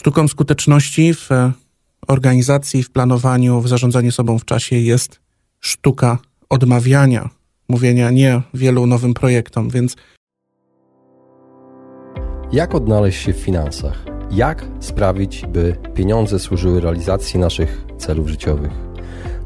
Sztuką skuteczności w organizacji, w planowaniu, w zarządzaniu sobą w czasie jest sztuka odmawiania, mówienia nie wielu nowym projektom, więc. Jak odnaleźć się w finansach? Jak sprawić, by pieniądze służyły realizacji naszych celów życiowych?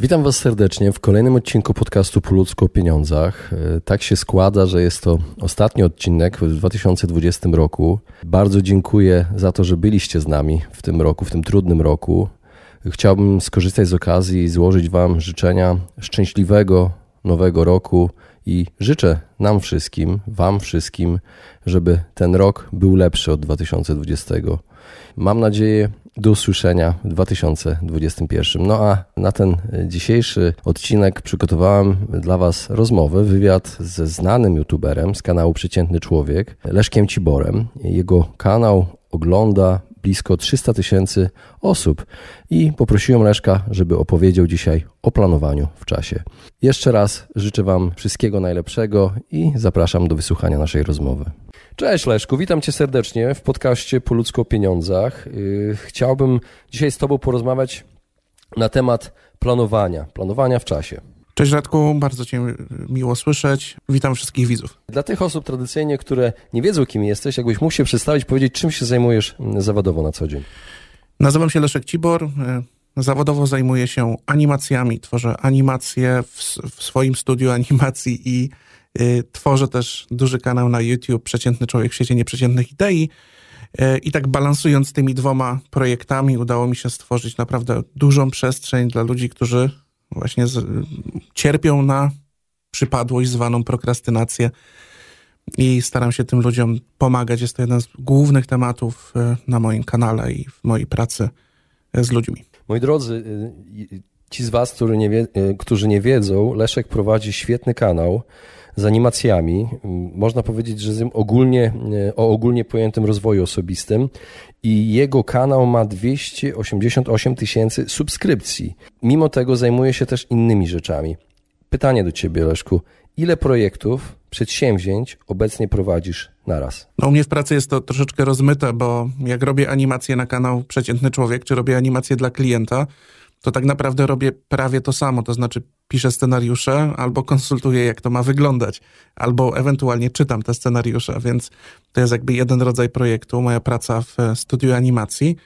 Witam Was serdecznie w kolejnym odcinku podcastu Po ludzku o pieniądzach. E, tak się składa, że jest to ostatni odcinek w 2020 roku. Bardzo dziękuję za to, że byliście z nami w tym roku, w tym trudnym roku. Chciałbym skorzystać z okazji i złożyć Wam życzenia szczęśliwego nowego roku i życzę nam wszystkim, Wam wszystkim, żeby ten rok był lepszy od 2020. Mam nadzieję, do usłyszenia w 2021. No a na ten dzisiejszy odcinek przygotowałem dla Was rozmowę, wywiad ze znanym youtuberem z kanału Przeciętny Człowiek, Leszkiem Ciborem. Jego kanał ogląda blisko 300 tysięcy osób i poprosiłem Leszka, żeby opowiedział dzisiaj o planowaniu w czasie. Jeszcze raz życzę Wam wszystkiego najlepszego i zapraszam do wysłuchania naszej rozmowy. Cześć Leszku, witam Cię serdecznie w podcaście Po ludzko o pieniądzach. Y, chciałbym dzisiaj z Tobą porozmawiać na temat planowania, planowania w czasie. Cześć Radku, bardzo Cię miło słyszeć. Witam wszystkich widzów. Dla tych osób tradycyjnie, które nie wiedzą, kim jesteś, jakbyś mógł się przedstawić, powiedzieć, czym się zajmujesz mm, zawodowo na co dzień. Nazywam się Leszek Cibor. Y, zawodowo zajmuję się animacjami. Tworzę animacje w, w swoim studiu animacji i y, tworzę też duży kanał na YouTube Przeciętny Człowiek w świecie nieprzeciętnych idei. Y, I tak balansując tymi dwoma projektami, udało mi się stworzyć naprawdę dużą przestrzeń dla ludzi, którzy właśnie z, cierpią na przypadłość zwaną prokrastynację i staram się tym ludziom pomagać. Jest to jeden z głównych tematów e, na moim kanale i w mojej pracy z ludźmi. Moi drodzy, ci z Was, którzy nie, wie, którzy nie wiedzą, Leszek prowadzi świetny kanał z animacjami. Można powiedzieć, że ogólnie, o ogólnie pojętym rozwoju osobistym i jego kanał ma 288 tysięcy subskrypcji. Mimo tego zajmuje się też innymi rzeczami. Pytanie do Ciebie, Leszku. Ile projektów, przedsięwzięć obecnie prowadzisz naraz? No u mnie w pracy jest to troszeczkę rozmyte, bo jak robię animację na kanał Przeciętny Człowiek, czy robię animację dla klienta, to tak naprawdę robię prawie to samo. To znaczy piszę scenariusze albo konsultuję, jak to ma wyglądać, albo ewentualnie czytam te scenariusze, więc to jest jakby jeden rodzaj projektu, moja praca w studiu animacji.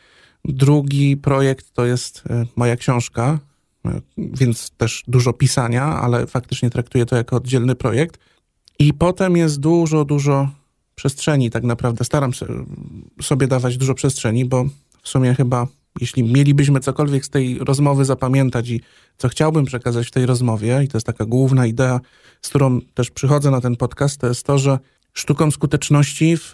Drugi projekt to jest e, moja książka, e, więc też dużo pisania, ale faktycznie traktuję to jako oddzielny projekt. I potem jest dużo, dużo przestrzeni, tak naprawdę. Staram się sobie dawać dużo przestrzeni, bo w sumie chyba jeśli mielibyśmy cokolwiek z tej rozmowy zapamiętać i co chciałbym przekazać w tej rozmowie, i to jest taka główna idea, z którą też przychodzę na ten podcast, to jest to, że sztuką skuteczności w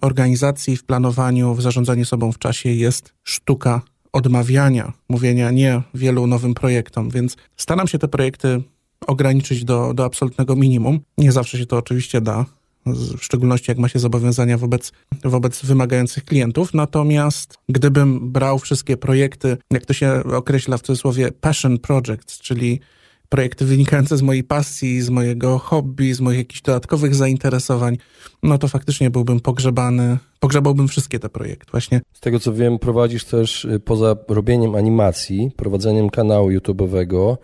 organizacji, w planowaniu, w zarządzaniu sobą w czasie jest sztuka odmawiania, mówienia nie wielu nowym projektom, więc staram się te projekty ograniczyć do, do absolutnego minimum. Nie zawsze się to oczywiście da, w szczególności jak ma się zobowiązania wobec, wobec wymagających klientów. Natomiast gdybym brał wszystkie projekty, jak to się określa w cudzysłowie, passion projects, czyli projekty wynikające z mojej pasji, z mojego hobby, z moich jakichś dodatkowych zainteresowań, no to faktycznie byłbym pogrzebany, pogrzebałbym wszystkie te projekty właśnie. Z tego co wiem, prowadzisz też y, poza robieniem animacji, prowadzeniem kanału YouTube'owego,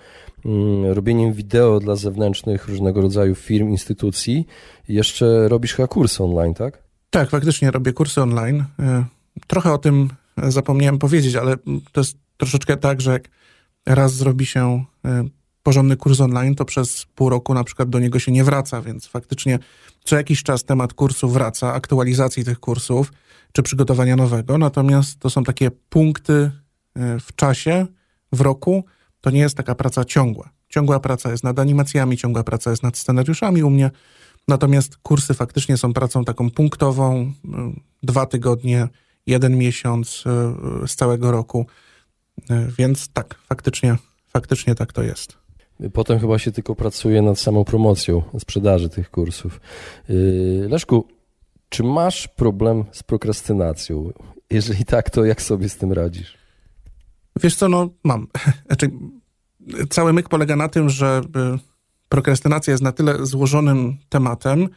robieniem wideo dla zewnętrznych różnego rodzaju firm, instytucji. Jeszcze robisz chyba kursy online, tak? Tak, faktycznie robię kursy online. E, trochę o tym zapomniałem powiedzieć, ale to jest troszeczkę tak, że jak raz zrobi się e, porządny kurs online, to przez pół roku na przykład do niego się nie wraca, więc faktycznie co jakiś czas temat kursu wraca, aktualizacji tych kursów czy przygotowania nowego. Natomiast to są takie punkty e, w czasie, w roku, to nie jest taka praca ciągła. Ciągła praca jest nad animacjami, ciągła praca jest nad scenariuszami u mnie. Natomiast kursy faktycznie są pracą taką punktową, y, dwa tygodnie jeden miesiąc z całego roku. Więc tak, faktycznie, faktycznie tak to jest. Potem chyba się tylko pracuje nad samą promocją sprzedaży tych kursów. Leszku, czy masz problem z prokrastynacją? Jeżeli tak, to jak sobie z tym radzisz? Wiesz co, no mam. Znaczy, cały myk polega na tym, że y, prokrastynacja jest na tyle złożonym tematem,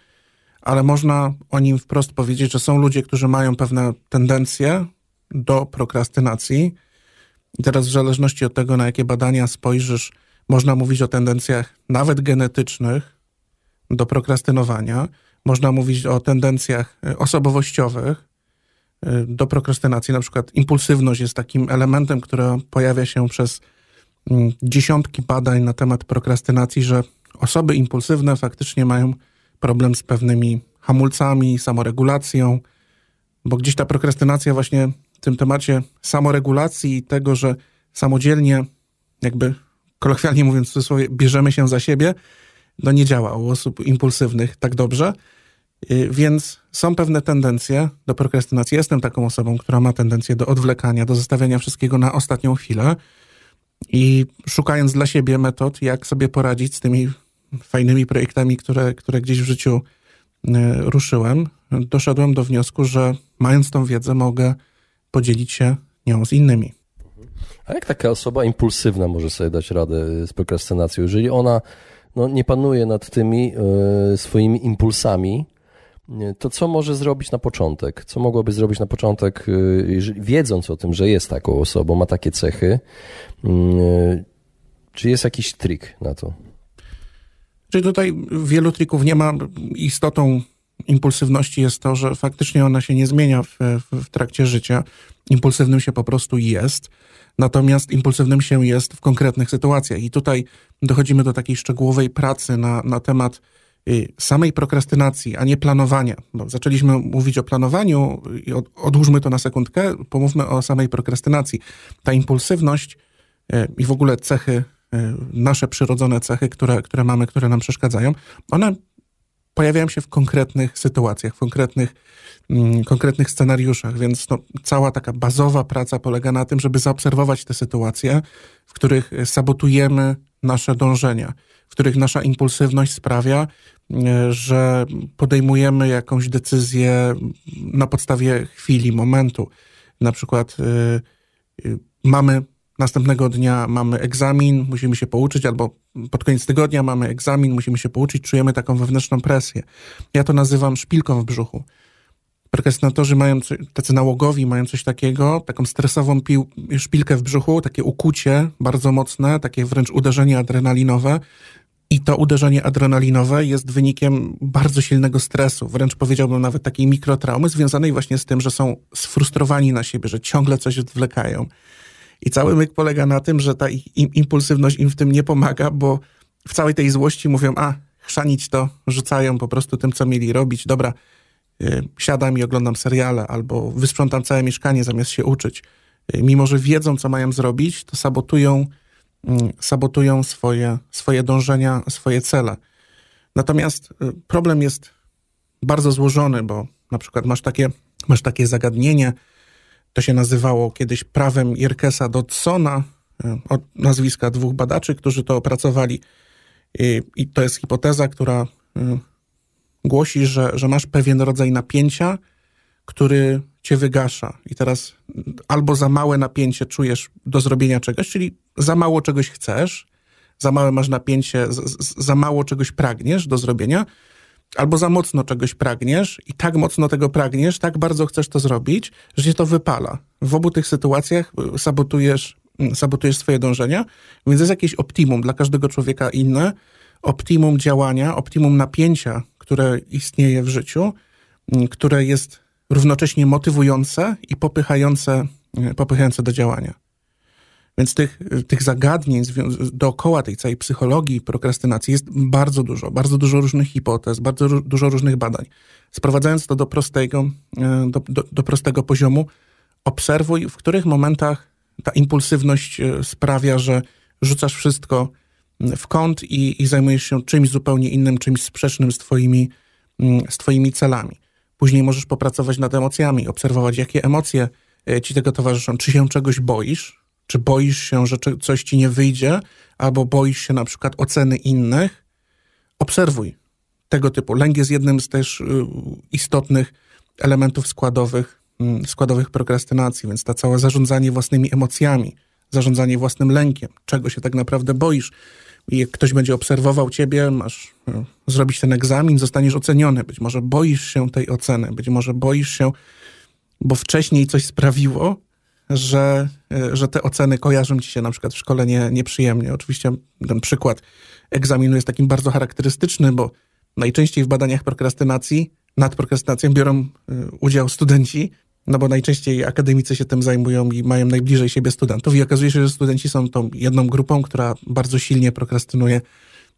ale można o nim wprost powiedzieć, że są ludzie, którzy mają pewne tendencje do prokrastynacji. I teraz w zależności od tego, na jakie badania spojrzysz, można mówić o tendencjach nawet genetycznych do prokrastynowania. Można mówić o tendencjach y, osobowościowych y, do prokrastynacji. Na przykład impulsywność jest takim elementem, który pojawia się przez dziesiątki badań na temat prokrastynacji, że osoby impulsywne faktycznie mają problem z pewnymi hamulcami, samoregulacją, bo gdzieś ta prokrastynacja właśnie w tym temacie samoregulacji i tego, że samodzielnie, jakby kolokwialnie mówiąc w cudzysłowie, bierzemy się za siebie, no nie działa u osób impulsywnych tak dobrze. Y, więc są pewne tendencje do prokrastynacji. Jestem taką osobą, która ma tendencję do odwlekania, do zostawiania wszystkiego na ostatnią chwilę. I szukając dla siebie metod, jak sobie poradzić z tymi fajnymi projektami, które, które gdzieś w życiu y, ruszyłem, doszedłem do wniosku, że mając tą wiedzę, mogę podzielić się nią z innymi. A jak taka osoba impulsywna może sobie dać radę z prokrastynacją? Jeżeli ona no, nie panuje nad tymi y, swoimi impulsami, to co może zrobić na początek? Co mogłaby zrobić na początek, y, wiedząc o tym, że jest taką osobą, ma takie cechy? Y, czy jest jakiś trik na to? Czyli tutaj wielu trików nie ma. Istotą impulsywności jest to, że faktycznie ona się nie zmienia w, w, w trakcie życia. Impulsywnym się po prostu jest. Natomiast impulsywnym się jest w konkretnych sytuacjach. I tutaj dochodzimy do takiej szczegółowej pracy na, na temat samej prokrastynacji, a nie planowania. Bo zaczęliśmy mówić o planowaniu i odłóżmy to na sekundkę, pomówmy o samej prokrastynacji. Ta impulsywność y, i w ogóle cechy, y, nasze przyrodzone cechy, które, które mamy, które nam przeszkadzają, one pojawiają się w konkretnych sytuacjach, w konkretnych, mm, konkretnych scenariuszach, więc no, cała taka bazowa praca polega na tym, żeby zaobserwować te sytuacje, w których sabotujemy nasze dążenia w których nasza impulsywność sprawia, e, że podejmujemy jakąś decyzję na podstawie chwili, momentu. Na przykład y, y, mamy następnego dnia mamy egzamin, musimy się pouczyć, albo pod koniec tygodnia mamy egzamin, musimy się pouczyć, czujemy taką wewnętrzną presję. Ja to nazywam szpilką w brzuchu. Prokrastynatorzy mają, tacy nałogowi mają coś takiego, taką stresową pił, szpilkę w brzuchu, takie ukucie bardzo mocne, takie wręcz uderzenie adrenalinowe, i to uderzenie adrenalinowe jest wynikiem bardzo silnego stresu, wręcz powiedziałbym nawet takiej mikrotraumy, związanej właśnie z tym, że są sfrustrowani na siebie, że ciągle coś odwlekają. I cały myk polega na tym, że ta impulsywność im w tym nie pomaga, bo w całej tej złości mówią, a chrzanić to, rzucają po prostu tym, co mieli robić. Dobra, siadam i oglądam seriale, albo wysprzątam całe mieszkanie zamiast się uczyć. Yy, mimo, że wiedzą, co mają zrobić, to sabotują Mm, sabotują swoje, swoje dążenia, swoje cele. Natomiast y, problem jest bardzo złożony, bo na przykład masz takie, masz takie zagadnienie, to się nazywało kiedyś prawem Jerkesa Dodsona, y, od nazwiska dwóch badaczy, którzy to opracowali. I, i to jest hipoteza, która y, głosi, że, że masz pewien rodzaj napięcia, który cię wygasza. I teraz albo za małe napięcie czujesz do zrobienia czegoś, czyli za mało czegoś chcesz, za małe masz napięcie, za mało czegoś pragniesz do zrobienia, albo za mocno czegoś pragniesz i tak mocno tego pragniesz, tak bardzo chcesz to zrobić, że się to wypala. W obu tych sytuacjach y, sabotujesz, mm, sabotujesz swoje dążenia, więc jest jakieś optimum dla każdego człowieka inne, optimum działania, optimum napięcia, które istnieje w życiu, mm, które jest równocześnie motywujące i popychające, e, popychające do działania. Więc tych, tych zagadnień dookoła tej całej psychologii prokrastynacji jest bardzo dużo, bardzo dużo różnych hipotez, bardzo dużo różnych badań. Sprowadzając to do prostego, e, do, do, do prostego poziomu, obserwuj, w których momentach ta impulsywność e, sprawia, że rzucasz wszystko w kąt i, i zajmujesz się czymś zupełnie innym, czymś sprzecznym z twoimi, z twoimi celami. Później możesz popracować nad emocjami, obserwować, jakie emocje e, ci tego towarzyszą. Czy się czegoś boisz? Czy boisz się, że coś ci nie wyjdzie? Albo boisz się na przykład oceny innych? Obserwuj tego typu. Lęk jest jednym z też y, istotnych elementów składowych, mm, składowych prokrastynacji, więc ta cała zarządzanie własnymi emocjami, zarządzanie własnym lękiem, czego się tak naprawdę boisz. Jak ktoś będzie obserwował ciebie, masz y, zrobić ten egzamin, zostaniesz oceniony. Być może boisz się tej oceny, być może boisz się, bo wcześniej coś sprawiło, że, y, że te oceny kojarzą ci się na przykład w szkole nie, nieprzyjemnie. Oczywiście ten przykład egzaminu jest takim bardzo charakterystyczny, bo najczęściej w badaniach prokrastynacji, nad prokrastynacją biorą y, udział studenci, no bo najczęściej akademicy się tym zajmują i mają najbliżej siebie studentów i okazuje się, że studenci są tą jedną grupą, która bardzo silnie prokrastynuje,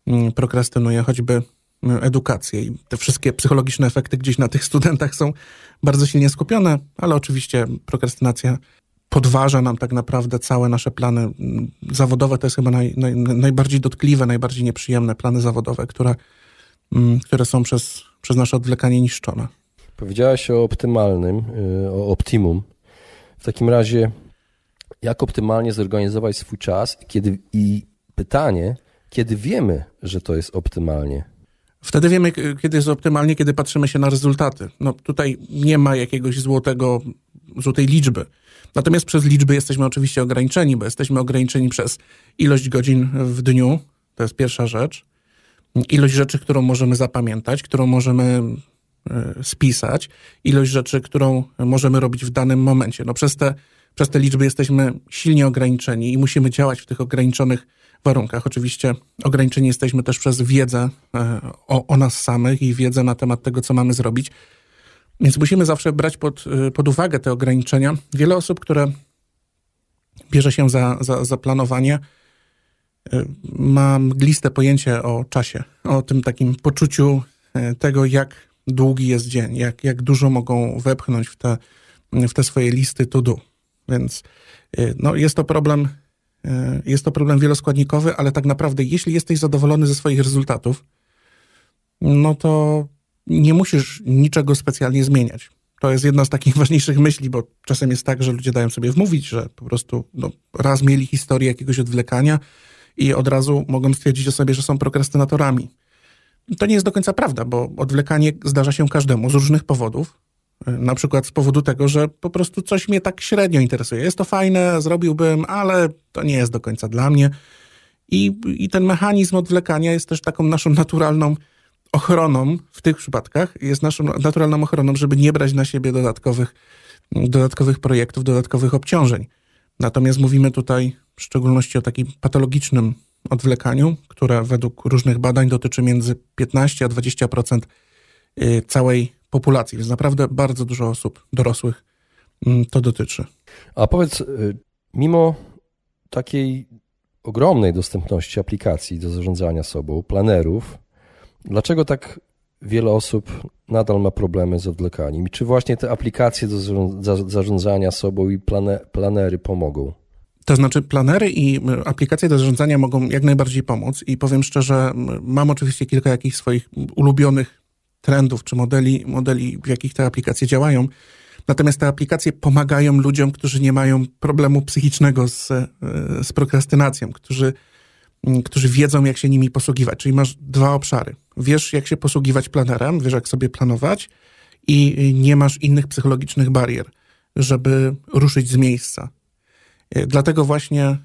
mm, prokrastynuje choćby y, edukację i te wszystkie psychologiczne efekty gdzieś na tych studentach są bardzo silnie skupione, ale oczywiście prokrastynacja podważa nam tak naprawdę całe nasze plany mm, zawodowe. To jest chyba naj, naj, najbardziej dotkliwe, najbardziej nieprzyjemne plany zawodowe, które, mm, które są przez, przez nasze odwlekanie niszczone. Powiedziałaś o optymalnym, y, o optimum. W takim razie, jak optymalnie zorganizować swój czas kiedy, i pytanie, kiedy wiemy, że to jest optymalnie? Wtedy wiemy, kiedy jest optymalnie, kiedy patrzymy się na rezultaty. No tutaj nie ma jakiegoś złotego, złotej liczby. Natomiast przez liczby jesteśmy oczywiście ograniczeni, bo jesteśmy ograniczeni przez ilość godzin w dniu, to jest pierwsza rzecz, ilość rzeczy, którą możemy zapamiętać, którą możemy spisać, ilość rzeczy, którą możemy robić w danym momencie. No przez te, przez te liczby jesteśmy silnie ograniczeni i musimy działać w tych ograniczonych warunkach. Oczywiście ograniczeni jesteśmy też przez wiedzę e, o, o nas samych i wiedzę na temat tego, co mamy zrobić. Więc musimy zawsze brać pod, y, pod uwagę te ograniczenia. Wiele osób, które bierze się za, za, za planowanie, ma mgliste pojęcie o czasie, o tym takim poczuciu tego, jak długi jest dzień, jak, jak dużo mogą wepchnąć w te, w te swoje listy to do. Więc no, jest to problem, jest to problem wieloskładnikowy, ale tak naprawdę, jeśli jesteś zadowolony ze swoich rezultatów, no to nie musisz niczego specjalnie zmieniać. To jest jedna z takich ważniejszych myśli, bo czasem jest tak, że ludzie dają sobie wmówić, że po prostu no, raz mieli historię jakiegoś odwlekania i od razu mogą stwierdzić o sobie, że są prokrastynatorami. To nie jest do końca prawda, bo odwlekanie zdarza się każdemu z różnych powodów. Na przykład z powodu tego, że po prostu coś mnie tak średnio interesuje. Jest to fajne, zrobiłbym, ale to nie jest do końca dla mnie. I, i ten mechanizm odwlekania jest też taką naszą naturalną ochroną w tych przypadkach, jest naszą naturalną ochroną, żeby nie brać na siebie dodatkowych, dodatkowych projektów, dodatkowych obciążeń. Natomiast mówimy tutaj w szczególności o takim patologicznym odwlekaniu, które według różnych badań dotyczy między 15 a 20% y, całej populacji, więc naprawdę bardzo dużo osób dorosłych mm, to dotyczy. A powiedz, y, mimo takiej ogromnej dostępności aplikacji do zarządzania sobą, planerów, Dlaczego tak wiele osób nadal ma problemy z odwlekaniem? I czy właśnie te aplikacje do zarządzania sobą i planery pomogą? To znaczy, planery i aplikacje do zarządzania mogą jak najbardziej pomóc. I powiem szczerze, mam oczywiście kilka jakichś swoich ulubionych trendów czy modeli, modeli, w jakich te aplikacje działają. Natomiast te aplikacje pomagają ludziom, którzy nie mają problemu psychicznego z, e, z prokrastynacją, którzy którzy wiedzą, jak się nimi posługiwać. Czyli masz dwa obszary. Wiesz, jak się posługiwać planerem, wiesz, jak sobie planować i nie masz innych psychologicznych barier, żeby ruszyć z miejsca. E, dlatego właśnie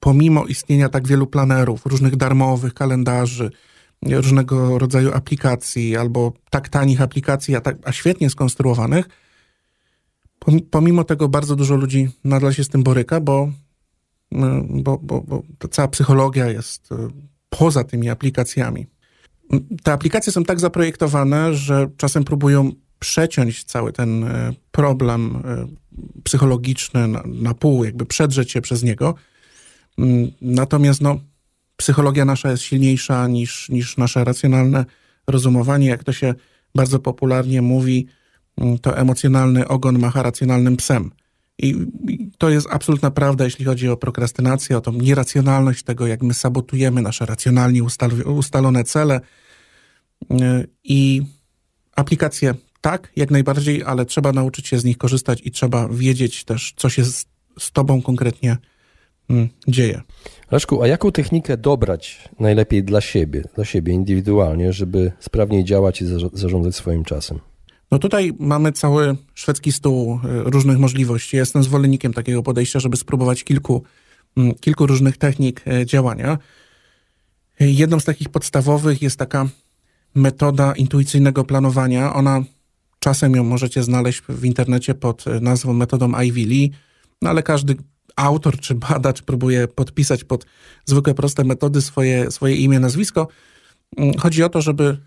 pomimo istnienia tak wielu planerów, różnych darmowych kalendarzy, różnego rodzaju aplikacji albo tak tanich aplikacji, a, tak, a świetnie skonstruowanych, pomimo tego bardzo dużo ludzi nadal się z tym boryka, bo no, bo, bo, bo cała psychologia jest e, poza tymi aplikacjami. Te aplikacje są tak zaprojektowane, że czasem próbują przeciąć cały ten e, problem e, psychologiczny na, na pół, jakby przedrzeć się przez niego. Mm, natomiast no, psychologia nasza jest silniejsza niż, niż nasze racjonalne rozumowanie. Jak to się bardzo popularnie mówi, mm, to emocjonalny ogon macha racjonalnym psem. I, to jest absolutna prawda, jeśli chodzi o prokrastynację, o tą nieracjonalność tego, jak my sabotujemy nasze racjonalnie ustalone cele. I aplikacje tak, jak najbardziej, ale trzeba nauczyć się z nich korzystać i trzeba wiedzieć też, co się z, z tobą konkretnie mm, dzieje. Leszku, a jaką technikę dobrać najlepiej dla siebie, dla siebie indywidualnie, żeby sprawniej działać i zarządzać swoim czasem? No tutaj mamy cały szwedzki stół y, różnych możliwości. Ja jestem zwolennikiem takiego podejścia, żeby spróbować kilku, mm, kilku różnych technik y, działania. Jedną z takich podstawowych jest taka metoda intuicyjnego planowania. Ona czasem ją możecie znaleźć w internecie pod y, nazwą metodą Ivy Lee, no ale każdy autor czy badacz próbuje podpisać pod zwykłe proste metody swoje, swoje imię, nazwisko. Mm, chodzi o to, żeby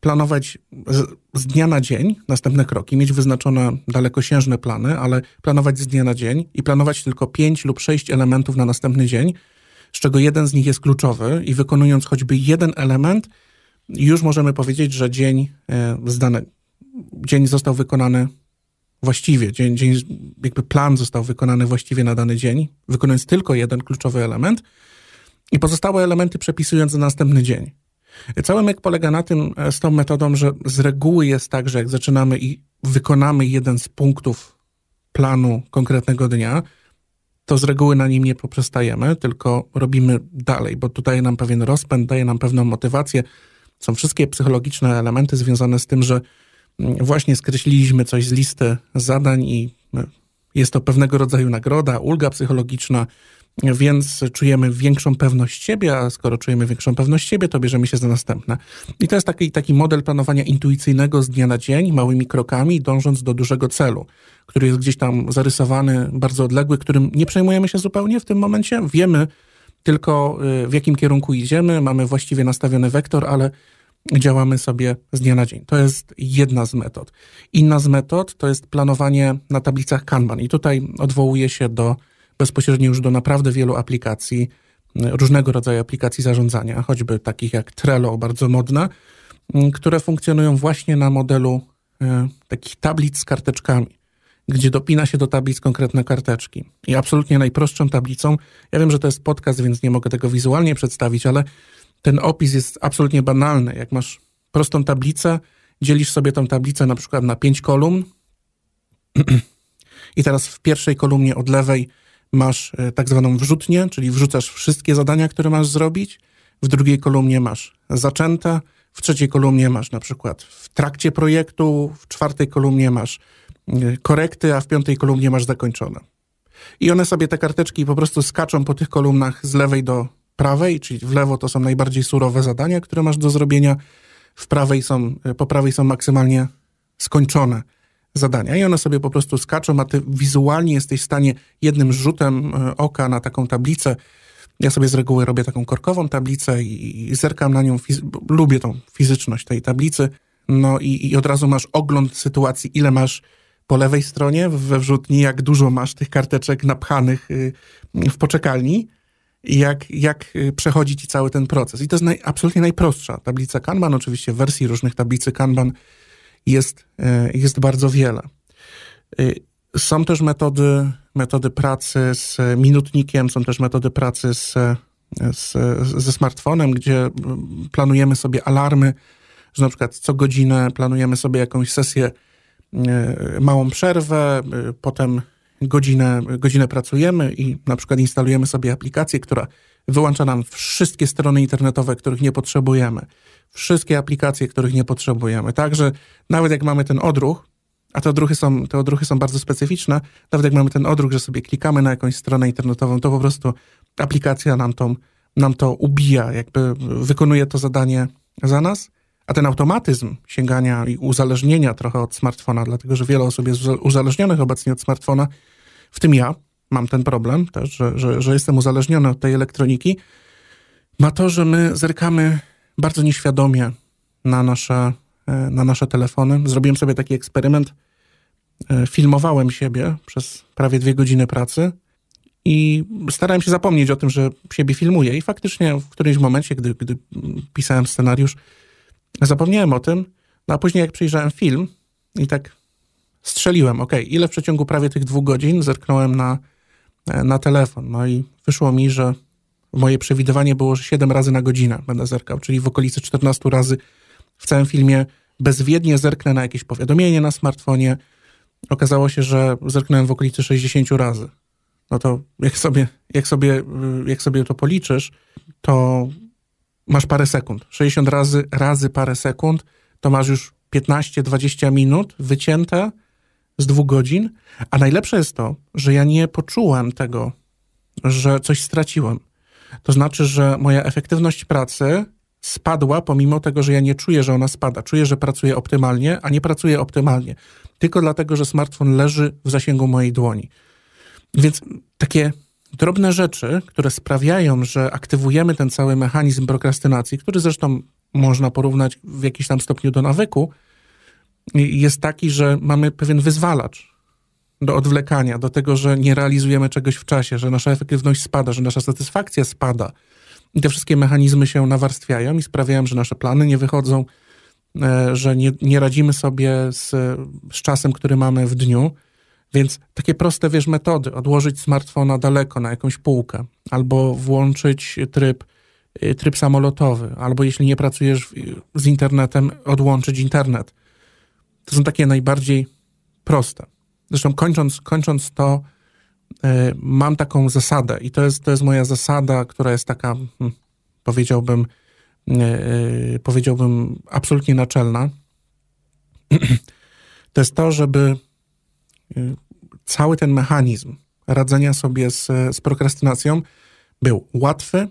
planować z, z, dnia na dzień następne kroki, mieć wyznaczone dalekosiężne plany, ale planować z dnia na dzień i planować tylko pięć lub sześć elementów na następny dzień, z czego jeden z nich jest kluczowy i wykonując choćby jeden element, już możemy powiedzieć, że dzień e, zdany, dzień został wykonany właściwie, dzień, dzień, jakby plan został wykonany właściwie na dany dzień, wykonując tylko jeden kluczowy element i pozostałe elementy przepisując na następny dzień. Cały myk polega na tym, e, z tą metodą, że z reguły jest tak, że jak zaczynamy i wykonamy jeden z punktów planu konkretnego dnia, to z reguły na nim nie poprzestajemy, tylko robimy dalej, bo to daje nam pewien rozpęd, daje nam pewną motywację. Są wszystkie psychologiczne elementy związane z tym, że właśnie skreśliliśmy coś z listy zadań i e, jest to pewnego rodzaju nagroda, ulga psychologiczna, więc czujemy większą pewność siebie, a skoro czujemy większą pewność siebie, to bierzemy się za następne. I to jest taki, taki model planowania intuicyjnego z dnia na dzień, małymi krokami, dążąc do dużego celu, który jest gdzieś tam zarysowany, bardzo odległy, którym nie przejmujemy się zupełnie w tym momencie. Wiemy tylko, y, w jakim kierunku idziemy, mamy właściwie nastawiony wektor, ale działamy sobie z dnia na dzień. To jest jedna z metod. Inna z metod to jest planowanie na tablicach Kanban. I tutaj odwołuję się do bezpośrednio już do naprawdę wielu aplikacji, różnego rodzaju aplikacji zarządzania, choćby takich jak Trello, bardzo modne, które funkcjonują właśnie na modelu e, takich tablic z karteczkami, gdzie dopina się do tablic konkretne karteczki. I absolutnie najprostszą tablicą, ja wiem, że to jest podcast, więc nie mogę tego wizualnie przedstawić, ale ten opis jest absolutnie banalny. Jak masz prostą tablicę, dzielisz sobie tą tablicę na przykład na pięć kolumn i teraz w pierwszej kolumnie od lewej masz e, tak zwaną wrzutnię, czyli wrzucasz wszystkie zadania, które masz zrobić. W drugiej kolumnie masz zaczęte, w trzeciej kolumnie masz na przykład w trakcie projektu, w czwartej kolumnie masz e, korekty, a w piątej kolumnie masz zakończone. I one sobie te karteczki po prostu skaczą po tych kolumnach z lewej do prawej, czyli w lewo to są najbardziej surowe zadania, które masz do zrobienia, w prawej są, po prawej są maksymalnie skończone zadania i one sobie po prostu skaczą, a ty wizualnie jesteś w stanie jednym rzutem e, oka na taką tablicę, ja sobie z reguły robię taką korkową tablicę i, i zerkam na nią, lubię tą fizyczność tej tablicy, no i, i od razu masz ogląd sytuacji, ile masz po lewej stronie we wrzutni, jak dużo masz tych karteczek napchanych y, w poczekalni jak, jak y, przechodzi ci cały ten proces. I to jest naj, absolutnie najprostsza tablica Kanban, oczywiście wersji różnych tablicy Kanban jest, e, jest bardzo wiele. E, są też metody, metody pracy z minutnikiem, są też metody pracy z, z, ze smartfonem, gdzie planujemy sobie alarmy, że na przykład co godzinę planujemy sobie jakąś sesję, małą przerwę, potem godzinę, godzinę pracujemy i na przykład instalujemy sobie aplikację, która wyłącza nam wszystkie strony internetowe, których nie potrzebujemy wszystkie aplikacje, których nie potrzebujemy. Także nawet jak mamy ten odruch, a te odruchy, są, te odruchy są bardzo specyficzne, nawet jak mamy ten odruch, że sobie klikamy na jakąś stronę internetową, to po prostu aplikacja nam to, nam to ubija, jakby wykonuje to zadanie za nas. A ten automatyzm sięgania i uzależnienia trochę od smartfona, dlatego że wiele osób jest uzależnionych obecnie od smartfona, w tym ja mam ten problem też, że, że, że jestem uzależniony od tej elektroniki, ma to, że my zerkamy bardzo nieświadomie na nasze, e, na nasze telefony. Zrobiłem sobie taki eksperyment. E, filmowałem siebie przez prawie dwie godziny pracy i starałem się zapomnieć o tym, że siebie filmuję. I faktycznie w którymś momencie, gdy, gdy pisałem scenariusz, zapomniałem o tym. No a później, jak przyjrzałem film i tak strzeliłem, ok, ile w przeciągu prawie tych dwóch godzin zerknąłem na, e, na telefon. No i wyszło mi, że Moje przewidywanie było, że 7 razy na godzinę będę zerkał, czyli w okolicy 14 razy w całym filmie bezwiednie zerknę na jakieś powiadomienie na smartfonie. Okazało się, że zerknąłem w okolicy 60 razy. No to jak sobie, jak sobie, jak sobie to policzysz, to masz parę sekund. 60 razy, razy parę sekund, to masz już 15-20 minut wycięte z dwóch godzin. A najlepsze jest to, że ja nie poczułem tego, że coś straciłem. To znaczy, że moja efektywność pracy spadła, pomimo tego, że ja nie czuję, że ona spada. Czuję, że pracuję optymalnie, a nie pracuję optymalnie. Tylko dlatego, że smartfon leży w zasięgu mojej dłoni. Więc takie drobne rzeczy, które sprawiają, że aktywujemy ten cały mechanizm prokrastynacji, który zresztą można porównać w jakimś tam stopniu do nawyku, jest taki, że mamy pewien wyzwalacz do odwlekania, do tego, że nie realizujemy czegoś w czasie, że nasza efektywność spada, że nasza satysfakcja spada. I te wszystkie mechanizmy się nawarstwiają i sprawiają, że nasze plany nie wychodzą, e, że nie, nie radzimy sobie z, z czasem, który mamy w dniu. Więc takie proste, wiesz, metody, odłożyć smartfona daleko na jakąś półkę, albo włączyć tryb, y, tryb samolotowy, albo jeśli nie pracujesz z internetem, odłączyć internet. To są takie najbardziej proste. Zresztą kończąc, kończąc to, y, mam taką zasadę i to jest, to jest moja zasada, która jest taka, hmm, powiedziałbym, y, powiedziałbym absolutnie naczelna. To jest to, żeby cały ten mechanizm radzenia sobie z, z prokrastynacją był łatwy,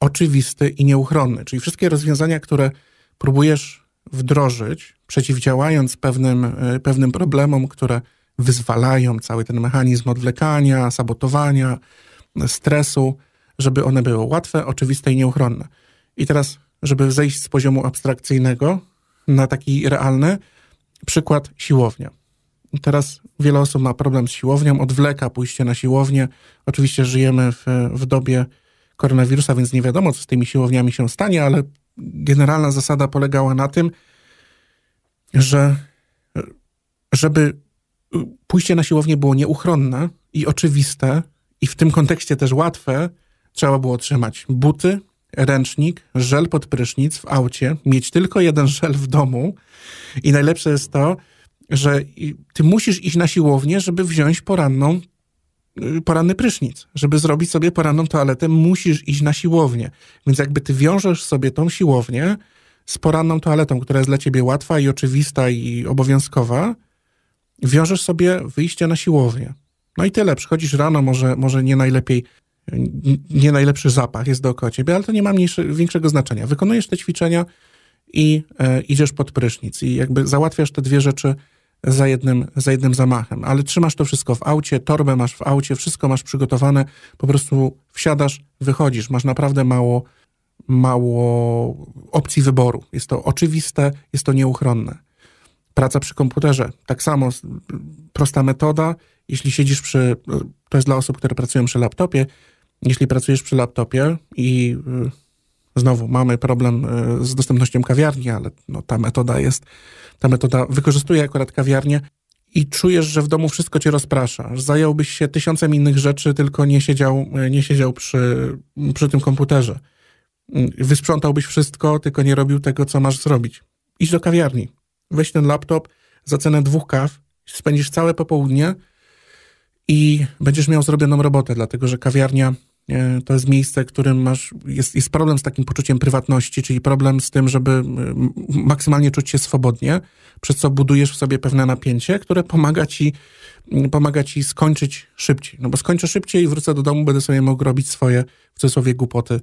oczywisty i nieuchronny. Czyli wszystkie rozwiązania, które próbujesz wdrożyć, przeciwdziałając pewnym, e, pewnym problemom, które wyzwalają cały ten mechanizm odwlekania, sabotowania, stresu, żeby one były łatwe, oczywiste i nieuchronne. I teraz, żeby zejść z poziomu abstrakcyjnego na taki realny, przykład siłownia. Teraz wiele osób ma problem z siłownią, odwleka pójście na siłownię. Oczywiście żyjemy w, w dobie koronawirusa, więc nie wiadomo, co z tymi siłowniami się stanie, ale generalna zasada polegała na tym, że żeby pójście na siłownię było nieuchronne i oczywiste, i w tym kontekście też łatwe, trzeba było trzymać buty, ręcznik, żel pod prysznic w aucie, mieć tylko jeden żel w domu i najlepsze jest to, że ty musisz iść na siłownię, żeby wziąć poranną, y, poranny prysznic. Żeby zrobić sobie poranną toaletę, musisz iść na siłownię. Więc jakby ty wiążesz sobie tą siłownię z poranną toaletą, która jest dla ciebie łatwa i oczywista i obowiązkowa, wiążesz sobie wyjście na siłownię. No i tyle. Przychodzisz rano, może, może nie najlepiej, nie najlepszy zapach jest dookoła ciebie, ale to nie ma mniejsze, większego znaczenia. Wykonujesz te ćwiczenia i e, idziesz pod prysznic i jakby załatwiasz te dwie rzeczy za jednym, za jednym zamachem. Ale trzymasz to wszystko w aucie, torbę masz w aucie, wszystko masz przygotowane, po prostu wsiadasz, wychodzisz. Masz naprawdę mało, mało opcji wyboru. Jest to oczywiste, jest to nieuchronne. Praca przy komputerze, tak samo, prosta metoda. Jeśli siedzisz przy, to jest dla osób, które pracują przy laptopie, jeśli pracujesz przy laptopie i y, znowu mamy problem y, z dostępnością kawiarni, ale no, ta metoda jest ta metoda wykorzystuje akurat kawiarnię i czujesz, że w domu wszystko cię rozprasza. Zająłbyś się tysiącem innych rzeczy, tylko nie siedział, nie siedział przy, przy tym komputerze. Wysprzątałbyś wszystko, tylko nie robił tego, co masz zrobić. Idź do kawiarni, weź ten laptop za cenę dwóch kaw, spędzisz całe popołudnie i będziesz miał zrobioną robotę, dlatego że kawiarnia E, to jest miejsce, w którym masz, jest, jest problem z takim poczuciem prywatności, czyli problem z tym, żeby maksymalnie czuć się swobodnie, przez co budujesz w sobie pewne napięcie, które pomaga ci, pomaga ci skończyć szybciej. No bo skończę szybciej i wrócę do domu, będę sobie mógł robić swoje, w cudzysłowie, głupoty,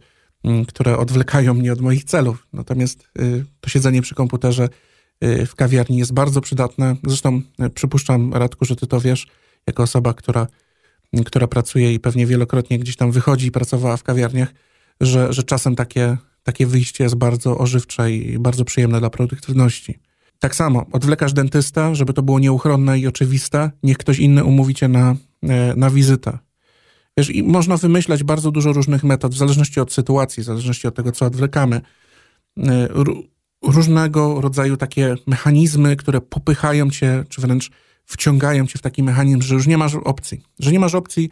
które odwlekają mnie od moich celów. Natomiast y, to siedzenie przy komputerze y, w kawiarni jest bardzo przydatne. Zresztą y, przypuszczam, Radku, że ty to wiesz, jako osoba, która która pracuje i pewnie wielokrotnie gdzieś tam wychodzi i pracowała w kawiarniach, że, że czasem takie, takie wyjście jest bardzo ożywcze i bardzo przyjemne dla produktywności. Tak samo, odwlekasz dentysta, żeby to było nieuchronne i oczywiste, niech ktoś inny umówi cię na, e, na wizytę. Wiesz, i można wymyślać bardzo dużo różnych metod, w zależności od sytuacji, w zależności od tego, co odwlekamy. E, różnego rodzaju takie mechanizmy, które popychają cię, czy wręcz wciągają cię w taki mechanizm, że już nie masz opcji. Że nie masz opcji,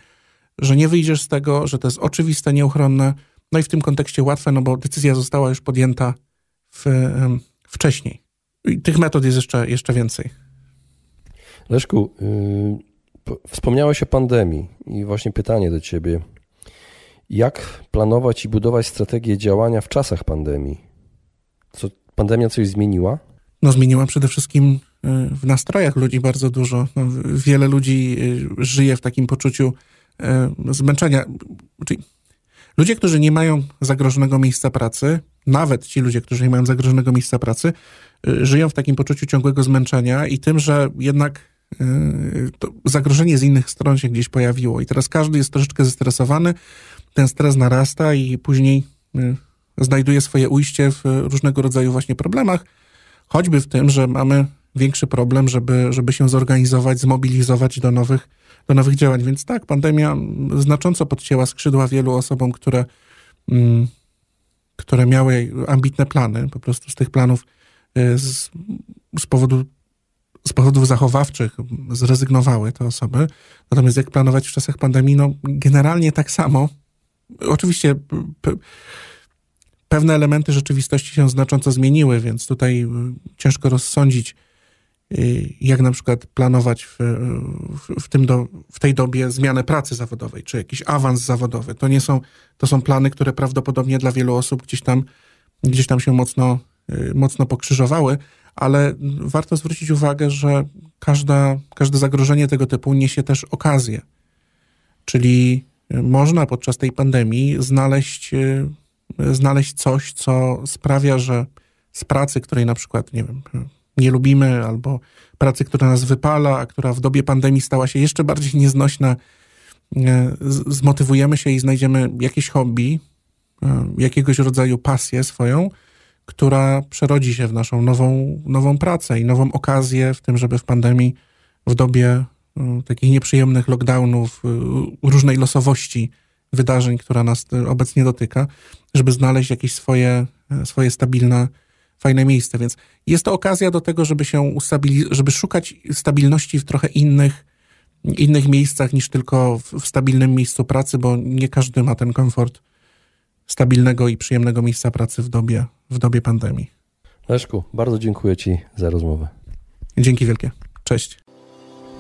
że nie wyjdziesz z tego, że to jest oczywiste, nieuchronne. No i w tym kontekście łatwe, no bo decyzja została już podjęta w, wcześniej. I tych metod jest jeszcze, jeszcze więcej. Leszku, yy, wspomniałeś o pandemii i właśnie pytanie do ciebie. Jak planować i budować strategię działania w czasach pandemii? Co, pandemia coś zmieniła? No, zmieniła przede wszystkim y, w nastrojach ludzi bardzo dużo. No, wiele ludzi y, żyje w takim poczuciu y, zmęczenia. Czyli ludzie, którzy nie mają zagrożonego miejsca pracy, nawet ci ludzie, którzy nie mają zagrożonego miejsca pracy, żyją w takim poczuciu ciągłego zmęczenia i tym, że jednak zagrożenie z innych stron się gdzieś pojawiło. I teraz każdy jest troszeczkę zestresowany, ten stres narasta i później znajduje swoje ujście w różnego rodzaju właśnie problemach, choćby w tym, że mamy większy problem, żeby, żeby się zorganizować, zmobilizować do nowych, do nowych działań. Więc tak, pandemia znacząco podcięła skrzydła wielu osobom, które, mm, które miały ambitne plany. Po prostu z tych planów y, z, z powodu z powodów zachowawczych zrezygnowały te osoby. Natomiast jak planować w czasach pandemii? No, generalnie tak samo. Oczywiście pewne elementy rzeczywistości się znacząco zmieniły, więc tutaj y, ciężko rozsądzić, y, jak na przykład planować w, w, tym do, w tej dobie zmianę pracy zawodowej, czy jakiś awans zawodowy. To nie są, to są plany, które prawdopodobnie dla wielu osób gdzieś tam, gdzieś tam się mocno, y, mocno pokrzyżowały, ale warto zwrócić uwagę, że każda, każde zagrożenie tego typu niesie też okazję. Czyli można podczas tej pandemii znaleźć znaleźć coś, co sprawia, że z pracy, której na przykład, nie wiem, nie lubimy, albo pracy, która nas wypala, a która w dobie pandemii stała się jeszcze bardziej nieznośna, e, zmotywujemy się i znajdziemy jakieś hobby, e, jakiegoś rodzaju pasję swoją, która przerodzi się w naszą nową, nową pracę i nową okazję w tym, żeby w pandemii, w dobie e, takich nieprzyjemnych lockdownów, różnej losowości wydarzeń, która nas obecnie dotyka, żeby znaleźć jakieś swoje, swoje stabilne, fajne miejsce. Więc jest to okazja do tego, żeby się ustabilizować, żeby szukać stabilności w trochę innych, innych miejscach niż tylko w, w stabilnym miejscu pracy, bo nie każdy ma ten komfort stabilnego i przyjemnego miejsca pracy w dobie, w dobie pandemii. Leszku, bardzo dziękuję Ci za rozmowę. Dzięki wielkie. Cześć.